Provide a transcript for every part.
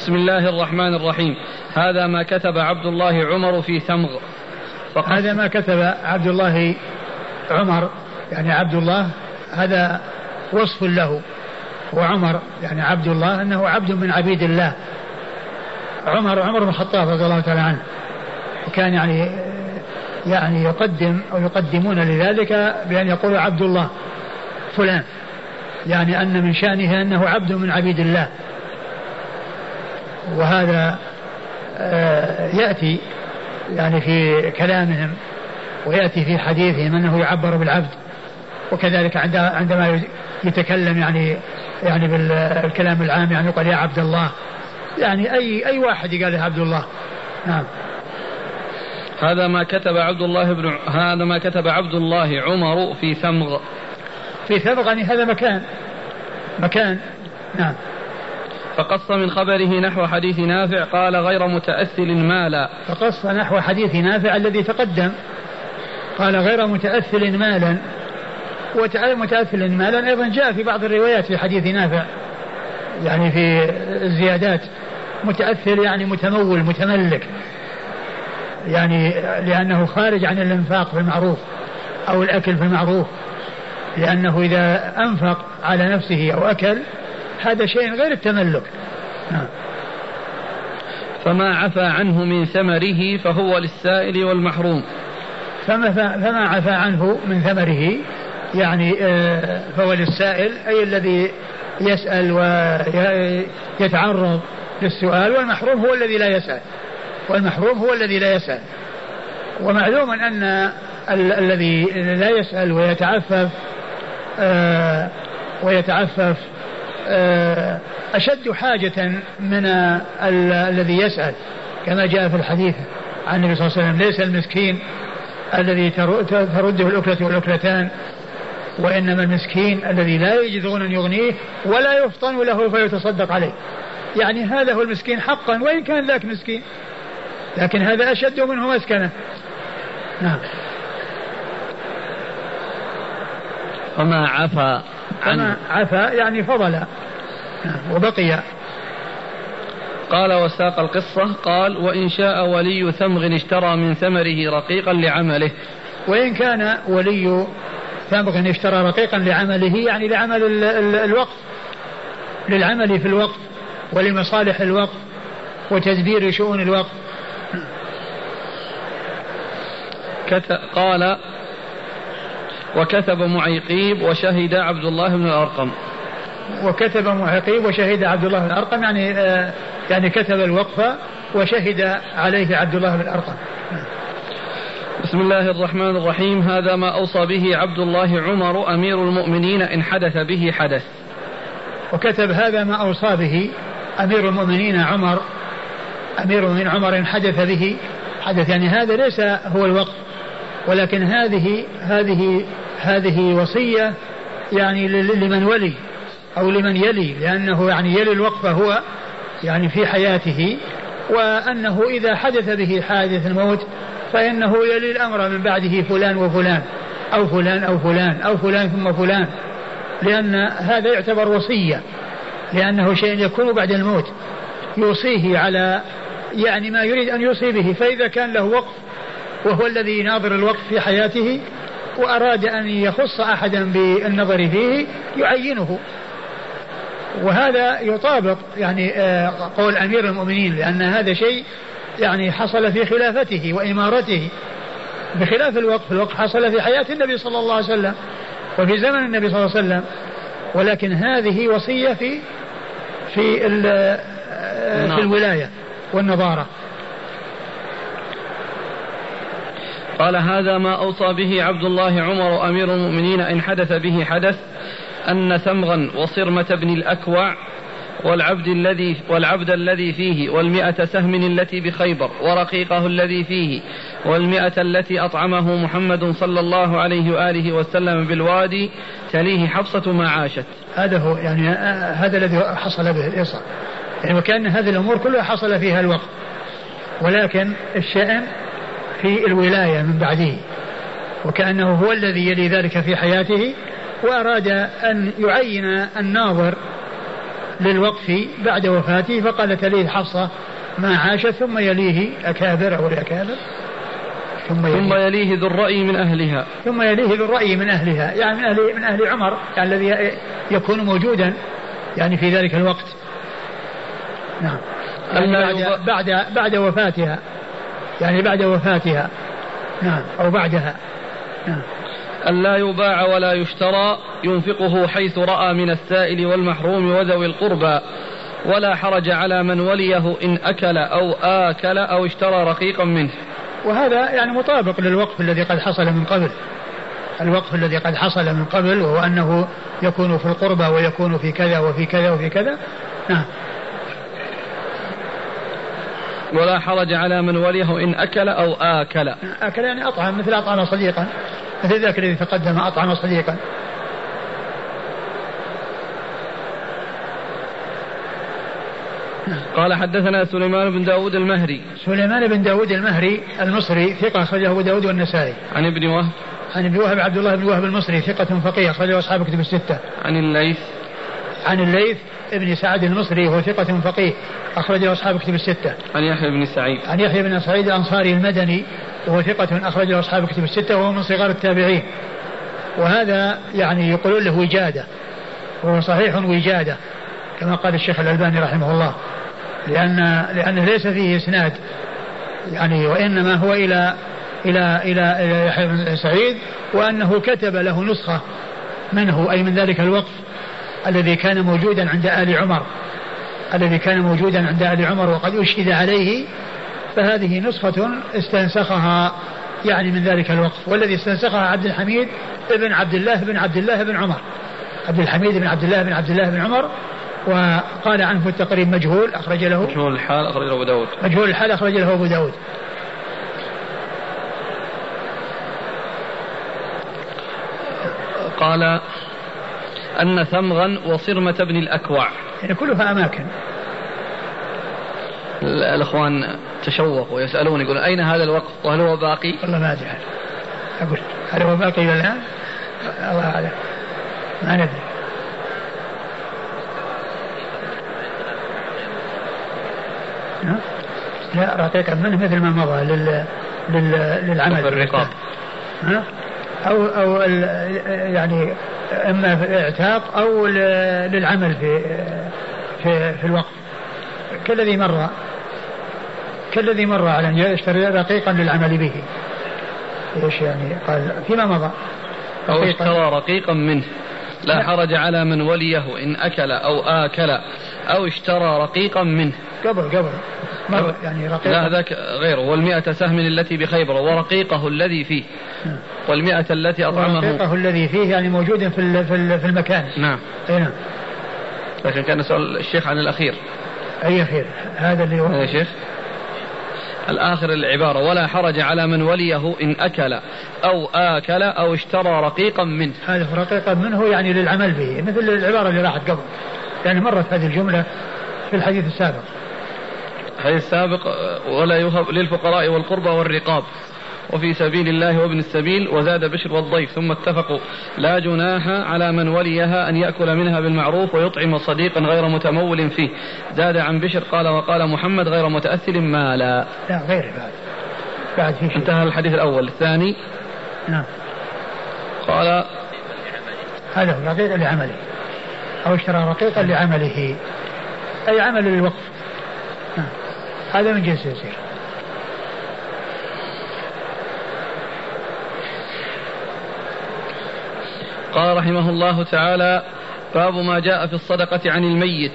بسم الله الرحمن الرحيم. هذا ما كتب عبد الله عمر في ثمغ. هذا ما كتب عبد الله عمر يعني عبد الله هذا وصف له. وعمر يعني عبد الله أنه عبد من عبيد الله. عمر عمر بن الخطاب رضي الله تعالى عنه. وكان يعني يعني يقدم أو يقدمون لذلك بأن يقولوا عبد الله فلان. يعني أن من شأنه أنه عبد من عبيد الله. وهذا آه، يأتي يعني في كلامهم ويأتي في حديثهم أنه يعبر بالعبد وكذلك عندما يتكلم يعني يعني بالكلام العام يعني يقول يا عبد الله يعني أي أي واحد يقال عبد الله. نعم. هذا ما كتب عبد الله بن هذا ما كتب عبد الله عمر في ثمغ. في ثمغ يعني هذا مكان مكان. نعم. فقص من خبره نحو حديث نافع قال غير متأثل مالا. فقص نحو حديث نافع الذي تقدم. قال غير متأثل مالا. ومتأثل مالا أيضا جاء في بعض الروايات في حديث نافع يعني في الزيادات. متأثر يعني متمول متملك. يعني لأنه خارج عن الإنفاق في المعروف أو الأكل في المعروف لأنه إذا أنفق على نفسه أو أكل هذا شيء غير التملك. نعم. فما عفى عنه من ثمره فهو للسائل والمحروم. فما, فما عفى عنه من ثمره يعني آه، فهو للسائل أي الذي يسأل ويتعرض للسؤال والمحروم هو الذي لا يسأل. والمحروم هو الذي لا يسأل. ومعلوم أن ال- الذي لا يسأل ويتعفف آه ويتعفف أشد حاجة من ال- الذي يسأل كما جاء في الحديث عن النبي صلى الله عليه وسلم ليس المسكين الذي ترده الأكلة والأكلتان وإنما المسكين الذي لا يجد غنى يغنيه ولا يفطن له فيتصدق عليه. يعني هذا هو المسكين حقا وإن كان ذاك مسكين لكن هذا أشد منه مسكنة. نعم. وما عفا عنه عفا يعني فضل وبقي. قال وساق القصة قال وإن شاء ولي ثمغ اشترى من ثمره رقيقا لعمله. وإن كان ولي ثمغ اشترى رقيقا لعمله يعني لعمل الوقت للعمل في الوقت ولمصالح الوقت وتدبير شؤون الوقت. قال وكتب معيقيب وشهد عبد الله بن الأرقم. وكتب معيقيب وشهد عبد الله بن الأرقم يعني آه يعني كتب الوقف وشهد عليه عبد الله بن الأرقم بسم الله الرحمن الرحيم. هذا ما أوصى به عبد الله عمر أمير المؤمنين إن حدث به حدث. وكتب هذا ما أوصى به أمير المؤمنين عمر أمير من عمر إن حدث به حدث. يعني هذا ليس هو الوقت ولكن هذه هذه هذه وصية يعني لمن ولي. أو لمن يلي لأنه يعني يلي الوقف هو يعني في حياته وأنه إذا حدث به حادث الموت فإنه يلي الأمر من بعده فلان وفلان أو فلان أو فلان أو فلان ثم فلان. لأن هذا يعتبر وصية لأنه شيء يكون بعد الموت. يوصيه على يعني ما يريد أن يوصي به فإذا كان له وقف وهو الذي يناظر الوقت في حياته وأراد أن يخص أحدا بالنظر فيه يعينه. وهذا يطابق يعني آه، قول أمير المؤمنين لأن هذا شيء يعني حصل في خلافته وإمارته. بخلاف الوقف الوقف حصل في حياة النبي صلى الله عليه وسلم وفي زمن النبي صلى الله عليه وسلم. ولكن هذه وصية في في آه، في الولاية والنظارة. قال هذا ما أوصى به عبد الله عمر أمير المؤمنين إن حدث به حدث أن ثمغا وصرمة بن الأكوع والعبد الذي والعبد الذي فيه والمئة سهم التي بخيبر ورقيقه الذي فيه والمئة التي أطعمه محمد صلى الله عليه وآله وسلم بالوادي تليه حفصة ما عاشت. هذا هو يعني هذا الذي حصل به الإصرار يعني وكأن هذه الأمور كلها حصل فيها الوقت. ولكن الشأن في الولاية من بعده. وكأنه هو الذي يلي ذلك في حياته وأراد أن يعين الناظر للوقف بعد وفاته فقال تليه حفصة ما عاش ثم يليه أكابر أو الأكابر. ثم يليه, ثم يليه ذو الرأي من أهلها. ثم يليه ذو الرأي من أهلها يعني من أهل من أهل عمر يعني الذي يكون موجودا يعني في ذلك الوقت. نعم. يعني بعد, بعد بعد وفاتها يعني بعد وفاتها. نعم. أو بعدها. نعم. ألا يباع ولا يشترى ينفقه حيث رأى من السائل والمحروم وذوي القربى. ولا حرج على من وليه إن أكل أو آكل أو اشترى رقيقا منه. وهذا يعني مطابق للوقف الذي قد حصل من قبل. الوقف الذي قد حصل من قبل وهو أنه يكون في القربى ويكون في كذا وفي كذا وفي كذا. نعم. ولا حرج على من وليه إن أكل أو آكل. أكل يعني أطعم مثل أطعم صديقا. مثل ذاك الذي تقدم أطعم صديقا. قال حدثنا سليمان بن داود المهري. سليمان بن داود المهري المصري ثقة أخرجه أبو داود والنسائي. عن ابن وهب. عن ابن وهب عبد الله بن وهب المصري ثقة فقيه أخرجه أصحاب كتب الستة. عن الليث. عن الليث ابن سعد المصري وهو ثقة فقيه أخرجه أصحاب كتب الستة. عن يحيى بن سعيد. عن يحيى بن سعيد الأنصاري المدني وهو ثقة أخرجه أصحاب كتب الستة وهو من صغار التابعين. وهذا يعني يقولون له وجادة وهو صحيح وجادة كما قال الشيخ الألباني رحمه الله لأن لأنه ليس فيه إسناد يعني وإنما هو إلى إلى إلى يحيى بن سعيد وأنه كتب له نسخة منه أي من ذلك الوقف الذي كان موجودا عند آل عمر الذي كان موجودا عند آل عمر وقد أشهد عليه فهذه نسخة استنسخها يعني من ذلك الوقف والذي استنسخها عبد الحميد ابن عبد الله بن عبد الله بن عمر. عبد الحميد بن عبد الله بن عبد الله بن عمر وقال عنه في التقريب مجهول أخرج له. مجهول الحال أخرج له أبو داود. مجهول الحال أخرج له أبو داود. قال أن ثمغا وصرمة بن الأكوع. يعني كلها أماكن. الأخوان تشوقوا ويسألون يقولون أين هذا الوقف وهل هو باقي؟ والله ما أدري أقول هل هو باقي ولا؟ الله أعلم. ما ندري. لا رقيقا منه مثل ما مضى لل... لل... للعمل. الرقاب. ها؟ أو أو يعني إما في الإعتاق أو للعمل في في في الوقف كالذي مر. كالذي مر على أن يشتري رقيقا للعمل به. إيش يعني؟ قال فيما مضى؟ أو اشترى رقيقا منه. لا حرج على من وليه إن أكل أو آكل أو اشترى رقيقا منه. قبل قبل. يعني رقيقا. لا ذاك غيره. والمئة سهم التي بخيبر ورقيقه الذي فيه. نعم. والمئة التي أطعمه. ورقيقه الذي فيه يعني موجود في في المكان. نعم. نعم. لكن كان سؤال الشيخ عن الأخير. أي أخير؟ هذا اللي هو يا شيخ؟ الآخر العبارة ولا حرج على من وليه إن أكل أو آكل أو اشترى رقيقا منه. هذا رقيقا منه يعني للعمل به مثل العبارة اللي راحت قبل. يعني مرت هذه الجملة في الحديث السابق. الحديث السابق ولا يهب للفقراء والقربى والرقاب. وفي سبيل الله وابن السبيل وزاد بشر والضيف ثم اتفقوا. لا جناح على من وليها أن يأكل منها بالمعروف ويطعم صديقا غير متمول فيه. زاد عن بشر قال وقال محمد غير متأثر مالا. لا غير بعد. بعد في شيء انتهى الحديث الأول. الثاني؟ نعم. قال هذا هو رقيق لعمله. أو اشترى رقيقا لعمله. أي عمل للوقف. نعم. هذا من جنس يسير. قال رحمه الله تعالى باب ما جاء في الصدقة عن الميت.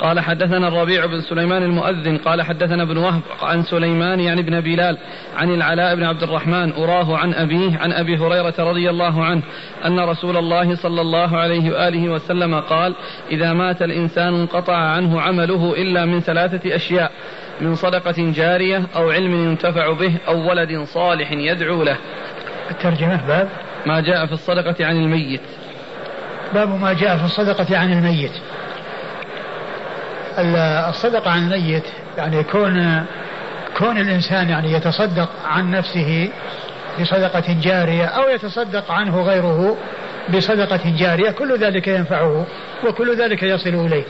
قال حدثنا الربيع بن سليمان المؤذن قال حدثنا ابن وهب عن سليمان يعني ابن بلال عن العلاء بن عبد الرحمن أراه عن أبيه عن أبي هريرة رضي الله عنه أن رسول الله صلى الله عليه وآله وسلم قال إذا مات الإنسان انقطع عنه عمله إلا من ثلاثة أشياء من صدقة جارية أو علم ينتفع به أو ولد صالح يدعو له. الترجمة باب ما جاء في الصدقة عن الميت. باب ما جاء في الصدقة عن الميت. الصدقة عن الميت يعني كون كون الإنسان يعني يتصدق عن نفسه بصدقة جارية أو يتصدق عنه غيره بصدقة جارية كل ذلك ينفعه وكل ذلك يصل إليه.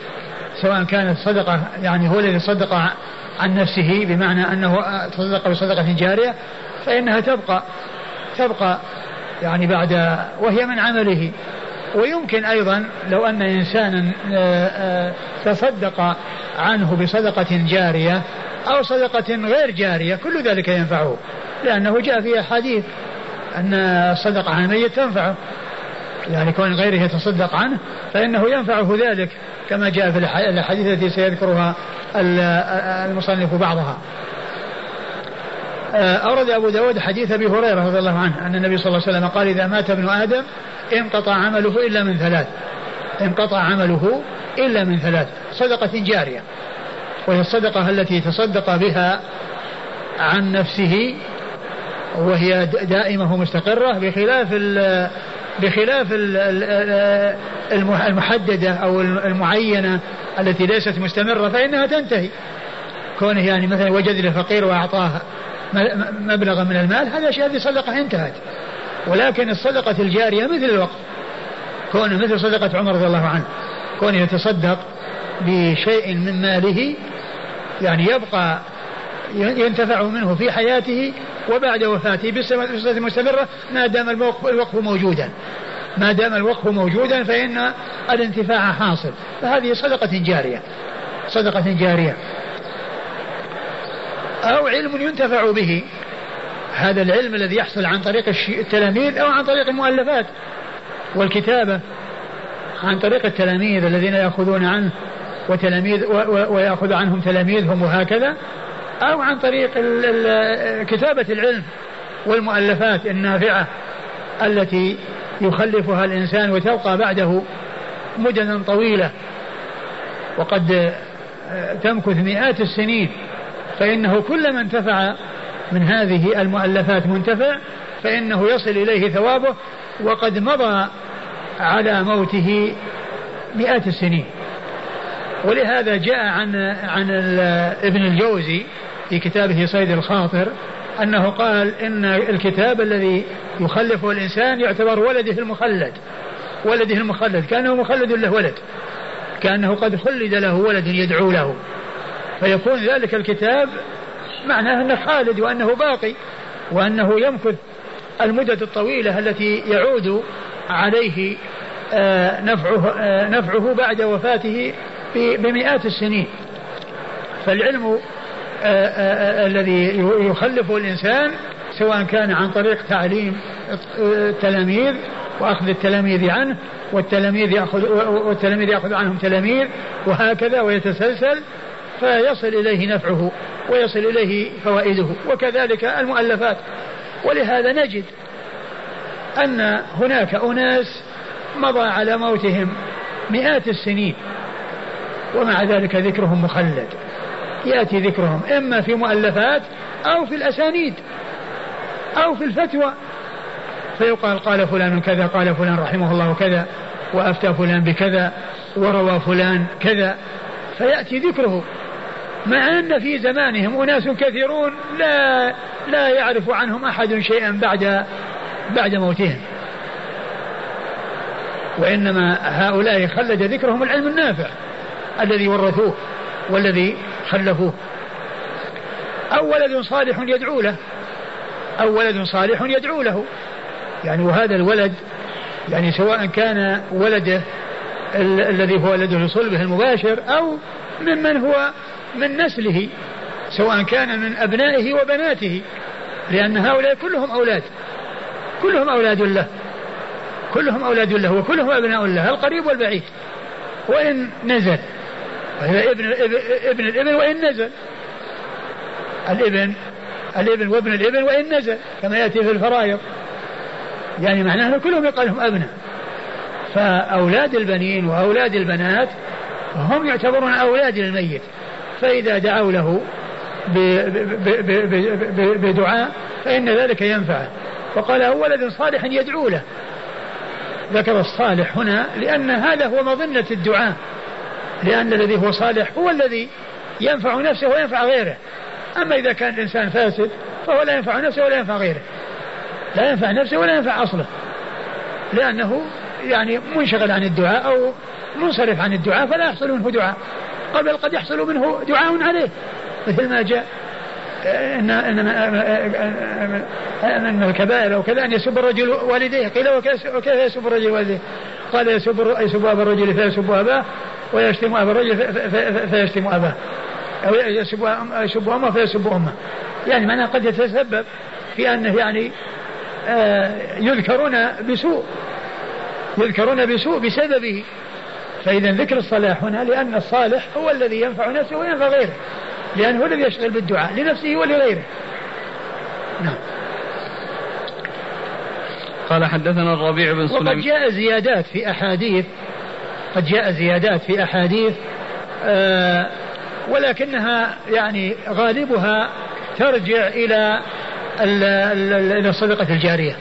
سواء كانت صدقة يعني هو الذي صدق عن نفسه بمعنى أنه تصدق بصدقة جارية فإنها تبقى تبقى يعني بعد وهي من عمله. ويمكن أيضا لو أن إنسانا آه، آه، تصدق عنه بصدقة جارية أو صدقة غير جارية كل ذلك ينفعه. لأنه جاء في أحاديث أن الصدقة عن الميت تنفعه يعني كون غيره يتصدق عنه فإنه ينفعه ذلك كما جاء في الأحاديث التي سيذكرها المصنف بعضها. أورد أبو داود حديث أبي هريرة رضي الله عنه أن النبي صلى الله عليه وسلم قال إذا مات ابن آدم انقطع عمله إلا من ثلاث. انقطع عمله إلا من ثلاث. صدقة جارية وهي الصدقة التي تصدق بها عن نفسه وهي دائمة ومستقرة بخلاف بخلاف المحددة أو المعينة التي ليست مستمرة فإنها تنتهي. كونه يعني مثلا وجد لفقير وأعطاه مبلغا من المال هذا شيء هذه صدقة انتهت. ولكن الصدقة الجارية مثل الوقف كونه مثل صدقة عمر رضي الله عنه. كونه يتصدق بشيء من ماله يعني يبقى ينتفع منه في حياته وبعد وفاته بصفة مستمرة ما دام الوقف موجودا. ما دام الوقف موجودا فإن الانتفاع حاصل. فهذه صدقة جارية. صدقة جارية. أو علم ينتفع به. هذا العلم الذي يحصل عن طريق التلاميذ أو عن طريق المؤلفات والكتابة. عن طريق التلاميذ الذين يأخذون عنه وتلاميذ ويأخذ عنهم تلاميذهم وهكذا. أو عن طريق كتابة العلم والمؤلفات النافعة التي يخلفها الإنسان وتبقى بعده مددا طويلة. وقد تمكث مئات السنين فإنه كلما انتفع من هذه المؤلفات منتفع فإنه يصل إليه ثوابه وقد مضى على موته مئات السنين. ولهذا جاء عن عن ابن الجوزي في كتابه صيد الخاطر أنه قال إن الكتاب الذي يخلفه الإنسان يعتبر ولده المخلد. ولده المخلد كأنه مخلد له ولد كأنه قد خلد له ولد يدعو له. فيكون ذلك الكتاب معناه أنه خالد وأنه باقي وأنه يمكث المدة الطويلة التي يعود عليه آه، نفعه آه، نفعه بعد وفاته بمئات السنين. فالعلم آه، الذي يخلفه الإنسان سواء كان عن طريق تعليم التلاميذ وأخذ التلاميذ عنه والتلاميذ يأخذ والتلاميذ يأخذ عنهم تلاميذ وهكذا ويتسلسل فيصل إليه نفعه ويصل إليه فوائده وكذلك المؤلفات. ولهذا نجد أن هناك أناس مضى على موتهم مئات السنين ومع ذلك ذكرهم مخلد. يأتي ذكرهم إما في مؤلفات أو في الأسانيد أو في الفتوى. فيقال قال فلان كذا قال فلان رحمه الله كذا وأفتى فلان بكذا وروى فلان كذا. فيأتي ذكره. مع أن في زمانهم أناس كثيرون لا لا يعرف عنهم أحد شيئا بعد بعد موتهم. وإنما هؤلاء خلد ذكرهم العلم النافع الذي ورثوه والذي خلفوه. أو ولد صالح يدعو له أو ولد صالح يدعو له. يعني وهذا الولد يعني سواء كان ولده ال- الذي هو ولده لصلبه المباشر أو ممن هو من نسله سواء كان من أبنائه وبناته لأن هؤلاء كلهم أولاد. كلهم أولاد له. كلهم أولاد له وكلهم أبناء له القريب والبعيد. وإن نزل وهي ابن ابن الإبن وإن نزل. الإبن الإبن وابن الإبن وإن نزل كما يأتي في الفرائض. يعني معناه كلهم يقال لهم أبناء. فأولاد البنين وأولاد البنات هم يعتبرون أولاد الميت. فإذا دعوا له بدعاء فإن ذلك ينفعه وقال هو ولد صالح يدعو له. ذكر الصالح هنا لأن هذا هو مظنة الدعاء. لأن الذي هو صالح هو الذي ينفع نفسه وينفع غيره. أما إذا كان الإنسان فاسد فهو لا ينفع نفسه ولا ينفع غيره. لا ينفع نفسه ولا ينفع أصله. لأنه يعني منشغل عن الدعاء أو منصرف عن الدعاء فلا يحصل منه دعاء. قال بل قد يحصل منه دعاء عليه مثل ما جاء ان ان ان الكبائر أو كذا ان يسب الرجل والديه قيل وكيف يسب الرجل والديه؟ قال يسب يسب ابا الرجل فيسب اباه ويشتم ابا الرجل فيشتم اباه أو يسب يسب امه فيسب امه يعني معناه قد يتسبب في انه يعني آه، يذكرون بسوء يذكرون بسوء بسببه فإذا ذكر الصلاح هنا لأن الصالح هو الذي ينفع نفسه وينفع غيره. لأنه هو الذي يشتغل بالدعاء لنفسه ولغيره. نعم. قال حدثنا الربيع بن سليم. وقد جاء زيادات في أحاديث. قد جاء زيادات في أحاديث آه ولكنها يعني غالبها ترجع إلى إلى الصدقة الجارية.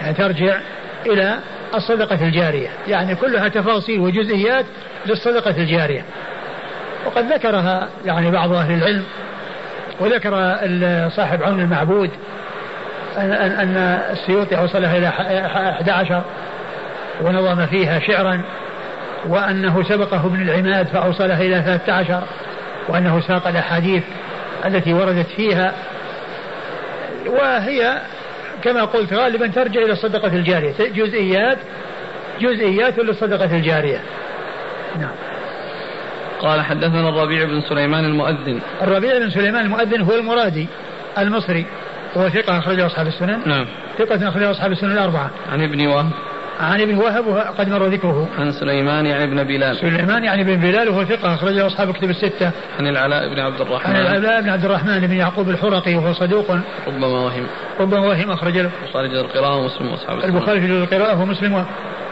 يعني ترجع إلى الصدقة الجارية. يعني كلها تفاصيل وجزئيات للصدقة الجارية. وقد ذكرها يعني بعض أهل العلم وذكر صاحب عون المعبود أن, أن السيوطي أوصلها إلى 11 ونظم فيها شعرا وأنه سبقه ابن العماد فأوصلها إلى 13 وأنه ساق الأحاديث التي وردت فيها. وهي كما قلت غالبا ترجع إلى الصدقة الجارية. جزئيات جزئيات للصدقة الجارية. نعم. قال حدثنا الربيع بن سليمان المؤذن. الربيع بن سليمان المؤذن هو المرادي المصري وهو ثقة أخرجه أصحاب السنن. نعم. ثقة أخرجه أصحاب السنن الأربعة. عن ابن وهب عن ابن وهب وقد مر ذكره. عن سليمان يعني ابن بلال. سليمان يعني ابن بلال وهو ثقة أخرجه أصحاب الكتب الستة. عن العلاء بن عبد الرحمن. عن العلاء بن عبد الرحمن بن يعقوب الحرقي وهو صدوق. ربما وهم. ربما وهم أخرج له. البخاري في القراءة ومسلم وأصحاب السنن البخاري في القراءة ومسلم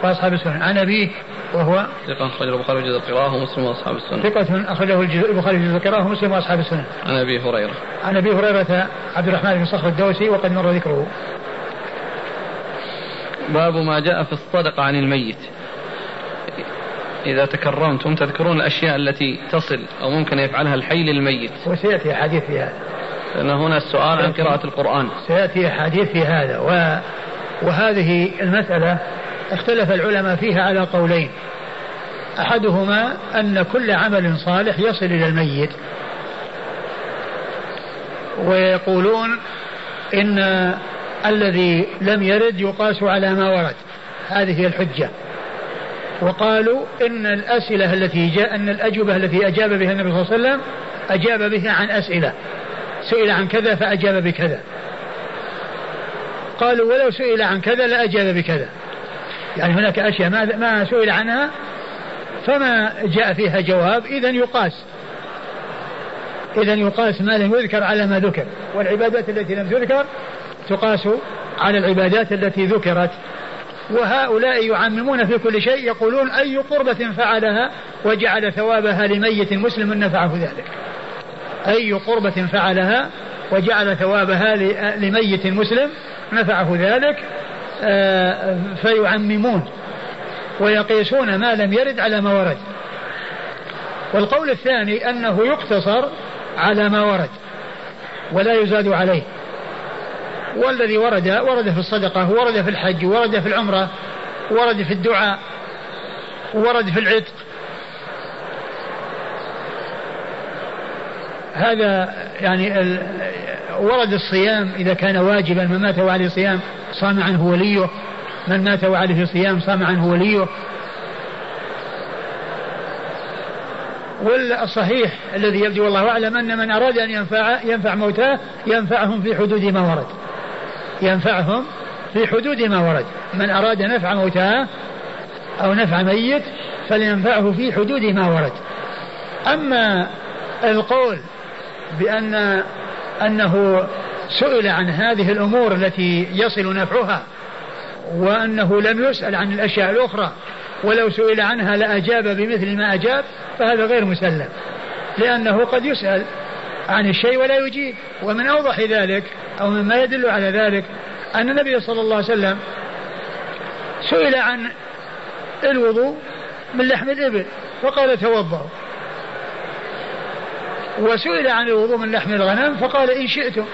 وأصحاب السنن عن أبيه وهو ثقة أخرجه البخاري في القراءة ومسلم وأصحاب السنن ثقة أخرجه البخاري في القراءة ومسلم وأصحاب السنن عن أبي هريرة. عن أبي هريرة عبد الرحمن بن صخر الدوسي وقد مر ذكره. باب ما جاء في الصدقة عن الميت. إذا تكرمتم تذكرون الأشياء التي تصل أو ممكن يفعلها الحي للميت. وسيأتي حديث في هذا. لأن هنا السؤال عن قراءة القرآن. سيأتي حديث في هذا. و... وهذه المسألة اختلف العلماء فيها على قولين. أحدهما أن كل عمل صالح يصل إلى الميت. ويقولون إن الذي لم يرد يقاس على ما ورد. هذه هي الحجة. وقالوا إن الأسئلة التي جاء أن الأجوبة التي أجاب بها النبي صلى الله عليه وسلم أجاب بها عن أسئلة. سئل عن كذا فأجاب بكذا. قالوا ولو سئل عن كذا لأجاب بكذا. يعني هناك أشياء ما, ما سئل عنها فما جاء فيها جواب إذا يقاس. إذا يقاس ما لم يذكر على ما ذكر. والعبادات التي لم تذكر تقاس على العبادات التي ذكرت وهؤلاء يعممون في كل شيء يقولون أي قربة فعلها وجعل ثوابها لميت مسلم نفعه ذلك. أي قربة فعلها وجعل ثوابها لميت مسلم نفعه ذلك آه، فيعممون ويقيسون ما لم يرد على ما ورد. والقول الثاني أنه يقتصر على ما ورد ولا يزاد عليه. والذي ورد ورد في الصدقة ورد في الحج ورد في العمرة ورد في الدعاء ورد في العتق. هذا يعني ورد الصيام إذا كان واجبا من مات وعليه صيام صام عنه وليه. من مات وعليه صيام صام عنه وليه. والصحيح الذي يبدو والله أعلم أن من أراد أن ينفع ينفع موتاه ينفعهم في حدود ما ورد. ينفعهم في حدود ما ورد. من أراد نفع موتاه أو نفع ميت فلينفعه في حدود ما ورد. أما القول بأن أنه سئل عن هذه الأمور التي يصل نفعها وأنه لم يسأل عن الأشياء الأخرى ولو سئل عنها لأجاب بمثل ما أجاب فهذا غير مسلم. لأنه قد يسأل عن الشيء ولا يجيب. ومن أوضح ذلك أو مما يدل على ذلك أن النبي صلى الله عليه وسلم سئل عن الوضوء من لحم الإبل فقال توضأوا وسئل عن الوضوء من لحم الغنم فقال إن شئتم.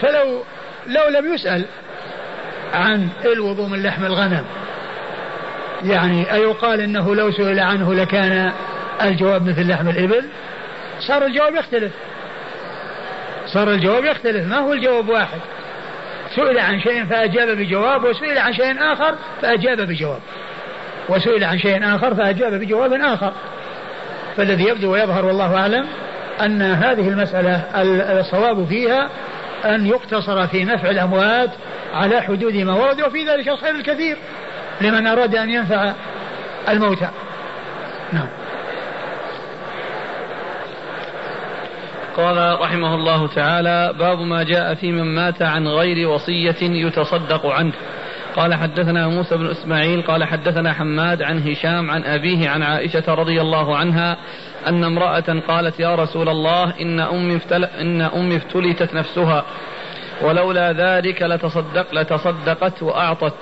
فلو لو لم يسأل عن الوضوء من لحم الغنم يعني أيقال أنه لو سئل عنه لكان الجواب مثل لحم الإبل؟ صار الجواب يختلف. صار الجواب يختلف. ما هو الجواب واحد؟ سئل عن شيء فأجاب بجواب وسئل عن شيء آخر فأجاب بجواب. وسئل عن شيء آخر فأجاب بجواب آخر. فالذي يبدو ويظهر والله أعلم أن هذه المسألة الصواب فيها أن يقتصر في نفع الأموات على حدود ما ورد وفي ذلك الخير الكثير لمن أراد أن ينفع الموتى. نعم. قال رحمه الله تعالى باب ما جاء في من مات عن غير وصية يتصدق عنه. قال حدثنا موسى بن إسماعيل قال حدثنا حماد عن هشام عن أبيه عن عائشة رضي الله عنها أن امرأة قالت يا رسول الله إن أمي افتل إن أمي افتلتت نفسها ولولا ذلك لتصدق لتصدقت وأعطت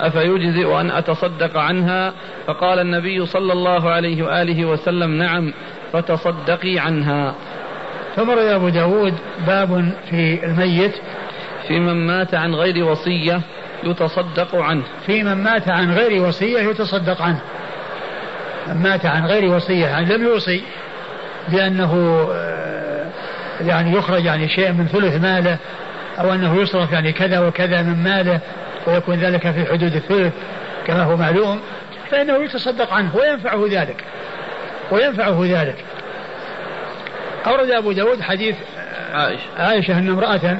أفيجزئ أن أتصدق عنها؟ فقال النبي صلى الله عليه وآله وسلم نعم فتصدقي عنها. ثم روي أبو داود باب في الميت. في من مات عن غير وصية يتصدق عنه. في من مات عن غير وصية يتصدق عنه. من مات عن غير وصية يعني لم يوصي بأنه آه، يعني يخرج يعني شيء من ثلث ماله أو أنه يصرف يعني كذا وكذا من ماله ويكون ذلك في حدود الثلث كما هو معلوم فإنه يتصدق عنه وينفعه ذلك. وينفعه ذلك. أورد أبو داود حديث عائشة. عائشة أن امرأة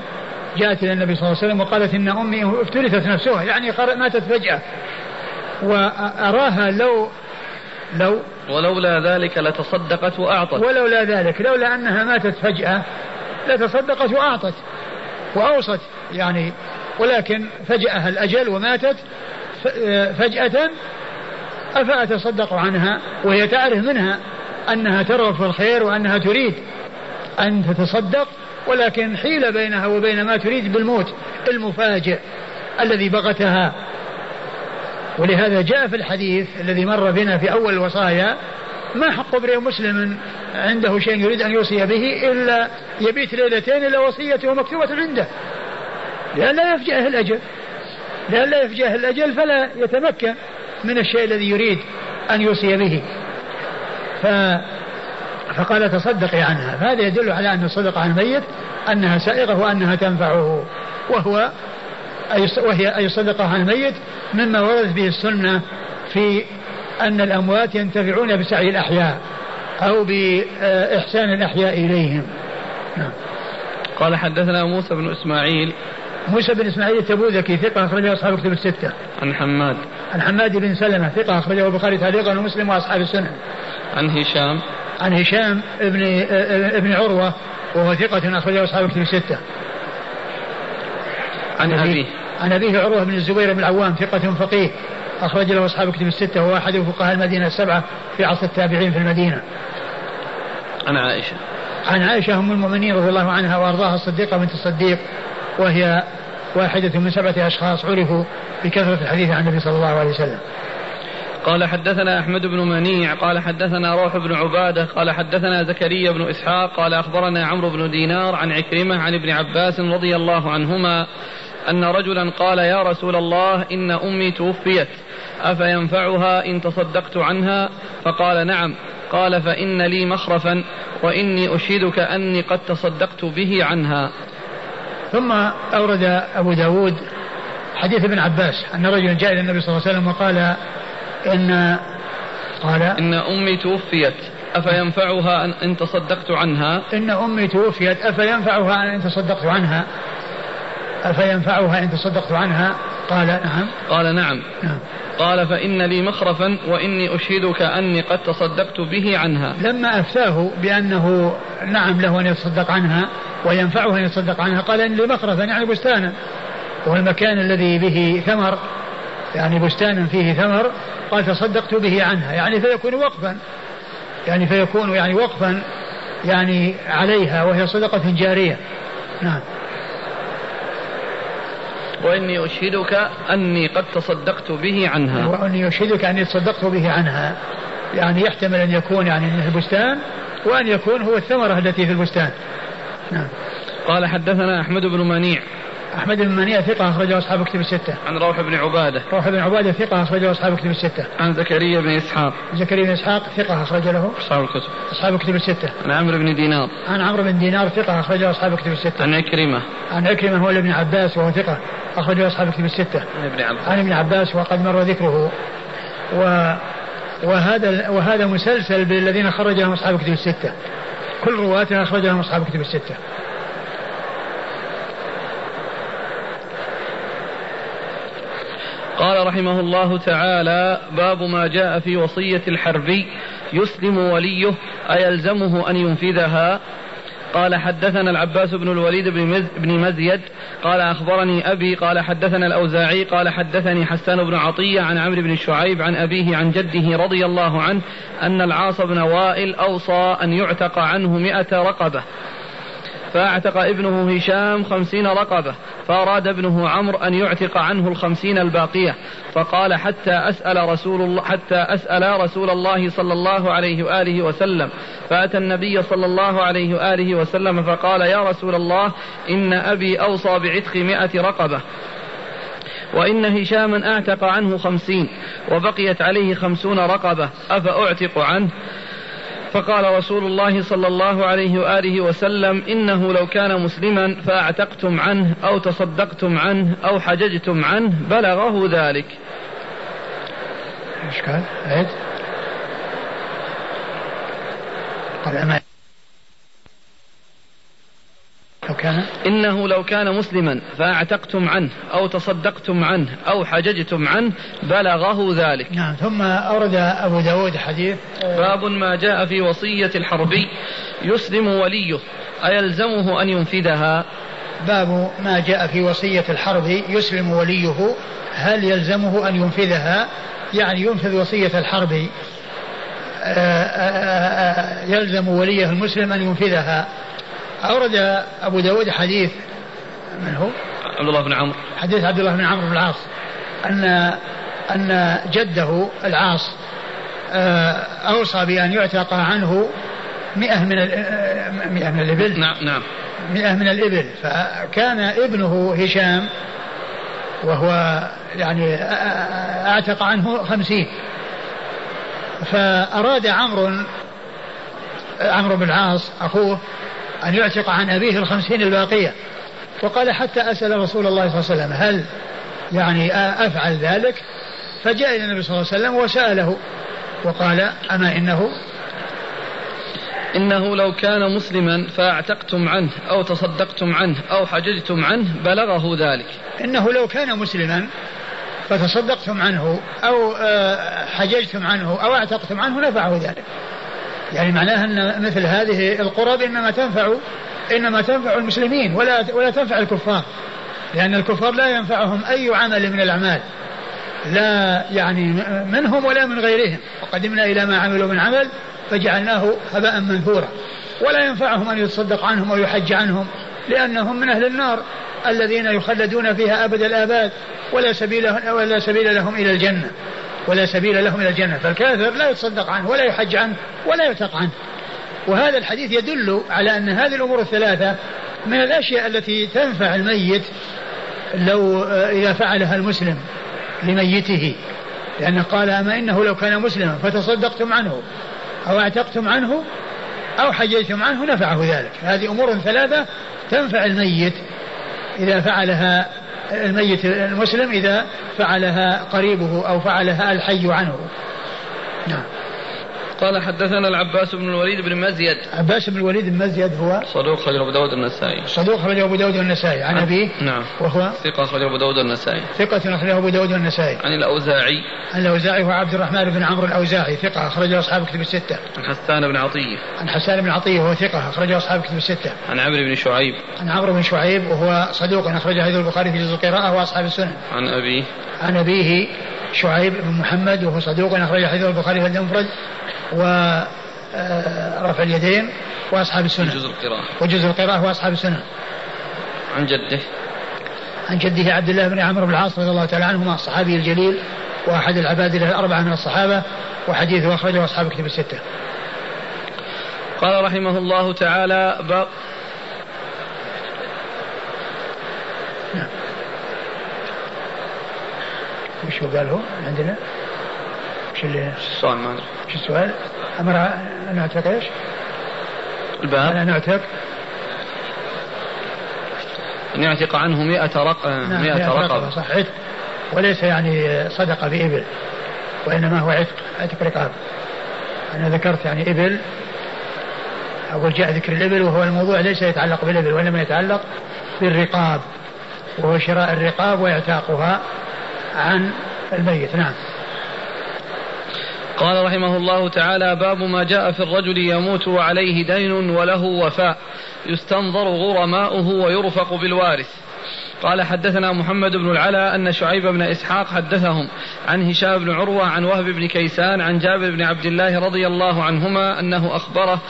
جاءت إلى النبي صلى الله عليه وسلم وقالت إن أمي افترثت نفسها يعني ماتت فجأة. وأراها لو لو ولولا ذلك لتصدقت وأعطت. ولولا ذلك لولا أنها ماتت فجأة لتصدقت وأعطت وأوصت يعني ولكن فجأها الأجل وماتت فجأة أفأتصدق عنها وهي تعرف منها أنها ترغب في الخير وأنها تريد أن تتصدق ولكن حيل بينها وبين ما تريد بالموت المفاجئ الذي بغتها. ولهذا جاء في الحديث الذي مر بنا في أول الوصايا ما حق امرئ مسلم عنده شيء يريد أن يوصي به إلا يبيت ليلتين إلا وصيته مكتوبة عنده. لئلا يفجأه الأجل لئلا يفجأه الأجل فلا يتمكن من الشيء الذي يريد أن يوصي به. ف فقال تصدقي عنها. فهذا يدل على أن الصدقة عن الميت أنها سائغة وأنها تنفعه وهو أي وهي أي صدقة عن الميت مما وردت به السنة في أن الأموات ينتفعون بسعي الأحياء أو بإحسان الأحياء إليهم. نعم. قال حدثنا موسى بن إسماعيل. موسى بن إسماعيل التبوذكي ثقة أخرجه أصحاب كتب الستة. عن حماد. عن حماد بن سلمة ثقة أخرجه البخاري تعليقا ومسلم وأصحاب السنن عن هشام عن هشام ابن ابن عروة وهو ثقة أخرجه أصحاب الكتب الستة. عن أبيه عن أبيه عروة بن الزبير بن العوام ثقة فقيه أخرج له أصحاب الكتب الستة وهو أحد فقهاء المدينة السبعة في عصر التابعين في المدينة. عن عائشة عن عائشة أم المؤمنين رضي الله عنها وأرضاها الصديقة بنت الصديق وهي واحدة من سبعة أشخاص عرفوا بكثرة الحديث عن النبي صلى الله عليه وسلم. قال حدثنا أحمد بن منيع قال حدثنا روح بن عبادة قال حدثنا زكريا بن إسحاق قال أخبرنا عمرو بن دينار عن عكرمة عن ابن عباس رضي الله عنهما أن رجلا قال يا رسول الله إن أمي توفيت أفينفعها إن تصدقت عنها؟ فقال نعم قال فإن لي مخرفا وإني أشهدك أني قد تصدقت به عنها. ثم أورد أبو داود حديث ابن عباس أن رجلا جاء إلى النبي صلى الله عليه وسلم وقال إن قال إن أمي توفيت أفينفعها أن إن تصدقت عنها؟ إن أمي توفيت أفينفعها أن تصدقت عنها؟ أفينفعها إن تصدقت عنها؟ قال نعم. قال نعم, نعم. قال فإن لي مخرفا وإني أشهدك أني قد تصدقت به عنها. لما أفتاه بأنه نعم له أن يتصدق عنها وينفعه أن يتصدق عنها قال إن لي مخرفا يعني بستانا. والمكان الذي به ثمر. يعني بستان فيه ثمر قال تصدقت به عنها يعني فيكون وقفا يعني فيكون يعني وقفا يعني عليها وهي صدقة جارية. نعم. وإني أشهدك أني قد تصدقت به عنها. وإني أشهدك أني تصدقت به عنها. يعني يحتمل أن يكون يعني في البستان وأن يكون هو الثمرة التي في البستان. نعم. قال حدثنا أحمد بن منيع. أحمد بن منيع ثقة أخرجه أصحاب كتب الستة. عن روح بن عبادة. روح بن عبادة ثقة أخرجه أصحاب كتب الستة. عن زكريا بن إسحاق. زكريا بن إسحاق ثقة أخرج له أصحاب الكتب. أصحاب كتب الستة. عن عمرو بن دينار. عن عمرو بن دينار ثقة أخرجه أصحاب كتب الستة. عن عكرمة. عن عكرمة هو ابن عباس وهو ثقة أخرجه أصحاب كتب الستة. عن ابن عباس. عن ابن عباس وقد مر ذكره و وهذا وهذا مسلسل بالذين خرج لهم أصحاب كتب الستة. كل رواتها أخرج لهم أصحاب كتب الستة. قال رحمه الله تعالى باب ما جاء في وصية الحربي يسلم وليه أيلزمه أن ينفذها؟ قال حدثنا العباس بن الوليد بن مزيد قال أخبرني أبي قال حدثنا الأوزاعي قال حدثني حسان بن عطية عن عمرو بن شعيب عن أبيه عن جده رضي الله عنه أن العاص بن وائل أوصى أن يعتق عنه مئة رقبة. فأعتق ابنه هشام خمسين رقبة فأراد ابنه عمرو أن يعتق عنه الخمسين الباقية فقال حتى أسأل رسول الله حتى أسأل رسول الله صلى الله عليه وآله وسلم فأتى النبي صلى الله عليه وآله وسلم فقال يا رسول الله إن أبي أوصى بعتق مئة رقبة. وإن هشاما أعتق عنه خمسين وبقيت عليه خمسون رقبة أفأعتق عنه؟ فقال رسول الله صلى الله عليه وآله وسلم إنه لو كان مسلما فأعتقتم عنه أو تصدقتم عنه أو حججتم عنه بلغه ذلك. عيد لو كان. إنه لو كان مسلما فأعتقتم عنه أو تصدقتم عنه أو حججتم عنه بلغه ذلك. نعم ثم أورد أبو داود حديث باب ما جاء في وصية الحربي يسلم وليه أيلزمه أن ينفذها؟ باب ما جاء في وصية الحرب يسلم وليه هل يلزمه أن ينفذها؟ يعني ينفذ وصية الحرب آه، آه، آه، يلزم وليه المسلم أن ينفذها. أورد أبو داود حديث من هو؟ عبد الله بن عمرو. حديث عبد الله بن عمرو بن العاص. أن أن جده العاص آه، أوصى بأن يعتق عنه مئة من آه، مئة من الإبل. نعم نعم. مئة من الإبل. فكان ابنه هشام وهو يعني آه، أعتق عنه خمسين. فأراد عمرو عمرو بن العاص أخوه أن يعتق عن أبيه الخمسين الباقية. وقال حتى أسأل رسول الله صلى الله عليه وسلم هل يعني أفعل ذلك؟ فجاء إلى النبي صلى الله عليه وسلم وسأله وقال أما إنه؟ إنه لو كان مسلما فأعتقتم عنه أو تصدقتم عنه أو حججتم عنه بلغه ذلك. إنه لو كان مسلما فتصدقتم عنه أو آه، حججتم عنه أو اعتقتم عنه نفعه ذلك. يعني معناها أن مثل هذه القرب إنما تنفع إنما تنفع المسلمين ولا ولا تنفع الكفار. لأن الكفار لا ينفعهم أي عمل من الأعمال. لا يعني منهم ولا من غيرهم. وقدمنا إلى ما عملوا من عمل فجعلناه هباء منثورا. ولا ينفعهم أن يتصدق عنهم أو يحج عنهم لأنهم من أهل النار الذين يخلدون فيها أبد الآباد ولا سبيل ولا سبيل لهم إلى الجنة. ولا سبيل لهم إلى الجنة. فالكافر لا يتصدق عنه ولا يحج عنه ولا يعتق عنه. وهذا الحديث يدل على أن هذه الأمور الثلاثة من الأشياء التي تنفع الميت لو آه، إذا فعلها المسلم لميته. لأنه قال أما إنه لو كان مسلما فتصدقتم عنه أو أعتقتم عنه أو حججتم عنه نفعه ذلك. هذه أمور ثلاثة تنفع الميت إذا فعلها الميت المسلم إذا فعلها قريبه أو فعلها الحي عنه. نعم. قال حدثنا العباس بن الوليد بن مزيد. عباس بن الوليد بن مزيد هو صدوق خرج أبو داود النسائي. صدوق خرج أبو داود النسائي. عن أبيه نعم. وهو ثقة خرج أبو داود النسائي. ثقة أخرجه أبو داود النسائي. عن الأوزاعي. عن الأوزاعي هو عبد الرحمن بن عمرو الأوزاعي. ثقة أخرجه أصحاب كتب الستة. عن حسان بن عطية. عن حسان بن عطية وهو ثقة أخرجه أصحاب كتب الستة. عن عمرو بن شعيب. عن عمرو بن شعيب وهو صدوق أخرجه حديث البخاري في جزء القراءة وأصحاب السنن. عن أبيه. عن أبيه شعيب بن محمد وهو صدوق أخرج حديث البخاري في المفرد. ورفع آه، اليدين وأصحاب السنن وجزء القراءة. وجزء القراءة وأصحاب السنن عن جده. عن جده عبد الله بن عمرو بن العاص رضي الله تعالى عنهما الصحابي الجليل وأحد العباد الأربعة من الصحابة وحديثه أخرجه أصحاب كتب الستة. قال رحمه الله تعالى باب نعم. وش قال هو عندنا؟ اللي السؤال ما وش السؤال؟ أمر أن أعتق إيش؟ الباب. أن أعتق. أن يعتق عنه مئة رق... نعم، مئة رقبة. صح عتق. وليس يعني صدقة بإبل وإنما هو عتق عتق رقاب. أنا ذكرت يعني إبل أقول جاء ذكر الإبل وهو الموضوع ليس يتعلق بالإبل وإنما يتعلق بالرقاب وهو شراء الرقاب وإعتاقها عن الميت. نعم. قال رحمه الله تعالى باب ما جاء في الرجل يموت وعليه دين وله وفاء يستنظر غرماؤه ويرفق بالوارث. قال حدثنا محمد بن العلاء أن شعيب بن إسحاق حدثهم عن هشام بن عروة عن وهب بن كيسان عن جابر بن عبد الله رضي الله عنهما أنه أخبره